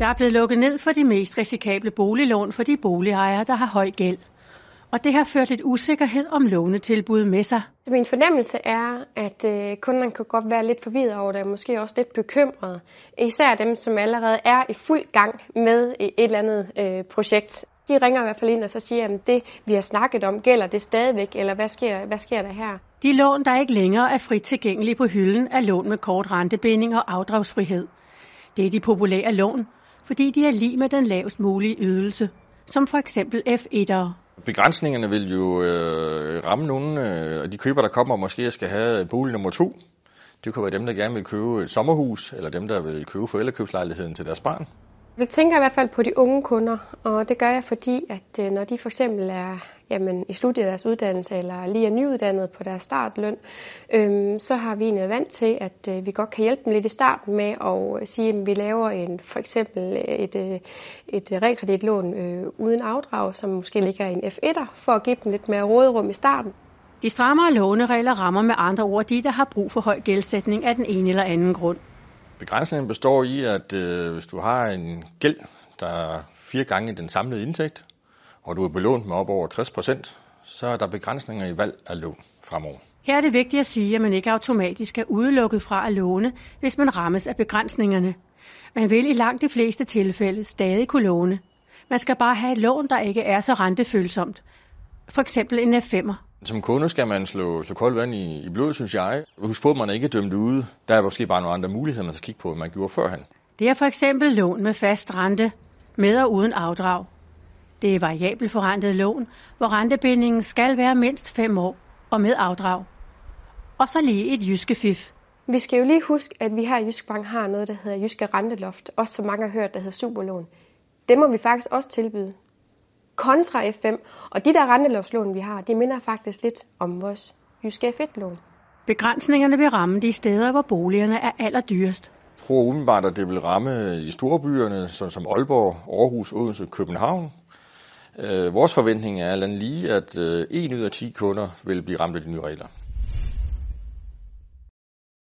Der er blevet lukket ned for de mest risikable boliglån for de boligejere, der har høj gæld. Og det har ført lidt usikkerhed om lånetilbud med sig. Min fornemmelse er, at øh, kunderne kan godt være lidt forvirret over det, og måske også lidt bekymrede. Især dem, som allerede er i fuld gang med et eller andet øh, projekt. De ringer i hvert fald ind og så siger, at det vi har snakket om, gælder det stadigvæk, eller hvad sker, hvad sker der her? De lån, der ikke længere er frit tilgængelige på hylden, er lån med kort rentebinding og afdragsfrihed. Det er de populære lån, fordi de er lige med den lavest mulige ydelse, som for eksempel F1'ere. Begrænsningerne vil jo øh, ramme nogle af øh, de køber, der kommer og måske skal have bolig nummer to. Det kunne være dem, der gerne vil købe et sommerhus, eller dem, der vil købe forældrekøbslejligheden til deres barn. Vi tænker i hvert fald på de unge kunder, og det gør jeg, fordi at øh, når de for eksempel er jamen, i slutningen af deres uddannelse eller lige er nyuddannet på deres startløn, øhm, så har vi egentlig vant til, at øh, vi godt kan hjælpe dem lidt i starten med at øh, sige, at vi laver en, for eksempel øh, et, øh, et realkreditlån øh, uden afdrag, som måske ligger i en F1'er, for at give dem lidt mere råderum i starten. De strammere låneregler rammer med andre ord de, der har brug for høj gældsætning af den ene eller anden grund. Begrænsningen består i, at øh, hvis du har en gæld, der er fire gange den samlede indtægt, og du er belånt med op over 60 procent, så er der begrænsninger i valg af lån fremover. Her er det vigtigt at sige, at man ikke automatisk er udelukket fra at låne, hvis man rammes af begrænsningerne. Man vil i langt de fleste tilfælde stadig kunne låne. Man skal bare have et lån, der ikke er så rentefølsomt. For eksempel en F5'er. Som kunde skal man slå, slå koldt vand i, i blodet, synes jeg. Husk på, at man ikke er dømt ude. Der er måske bare nogle andre muligheder, man skal kigge på, end man gjorde førhen. Det er for eksempel lån med fast rente, med og uden afdrag. Det er variabelt forrentet lån, hvor rentebindingen skal være mindst 5 år og med afdrag. Og så lige et jyske fif. Vi skal jo lige huske, at vi her i Jyske Bank har noget, der hedder Jyske Renteloft. Også så mange har hørt, der hedder Superlån. Det må vi faktisk også tilbyde. Kontra F5. Og de der renteloftlån, vi har, de minder faktisk lidt om vores Jyske F1-lån. Begrænsningerne vil ramme de steder, hvor boligerne er allerdyrest. Jeg tror umiddelbart, at det vil ramme i store byerne, som Aalborg, Aarhus, Odense, København, Øh, vores forventning er lige, at øh, 1 ud af 10 kunder vil blive ramt af de nye regler.